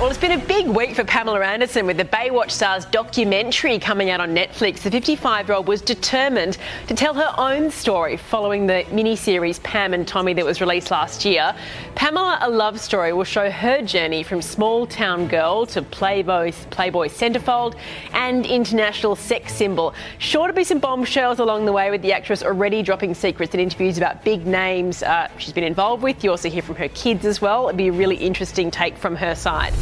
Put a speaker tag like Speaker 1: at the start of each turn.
Speaker 1: Well, it's been a big week for Pamela Anderson with the Baywatch star's documentary coming out on Netflix. The 55 year old was determined to tell her own story following the miniseries Pam and Tommy that was released last year. Pamela, a love story, will show her journey from small town girl to Playboy, Playboy centerfold and international sex symbol. Sure to be some bombshells along the way with the actress already dropping secrets in interviews about big names uh, she's been involved with. You also hear from her kids as well. It'd be a really interesting take from her side.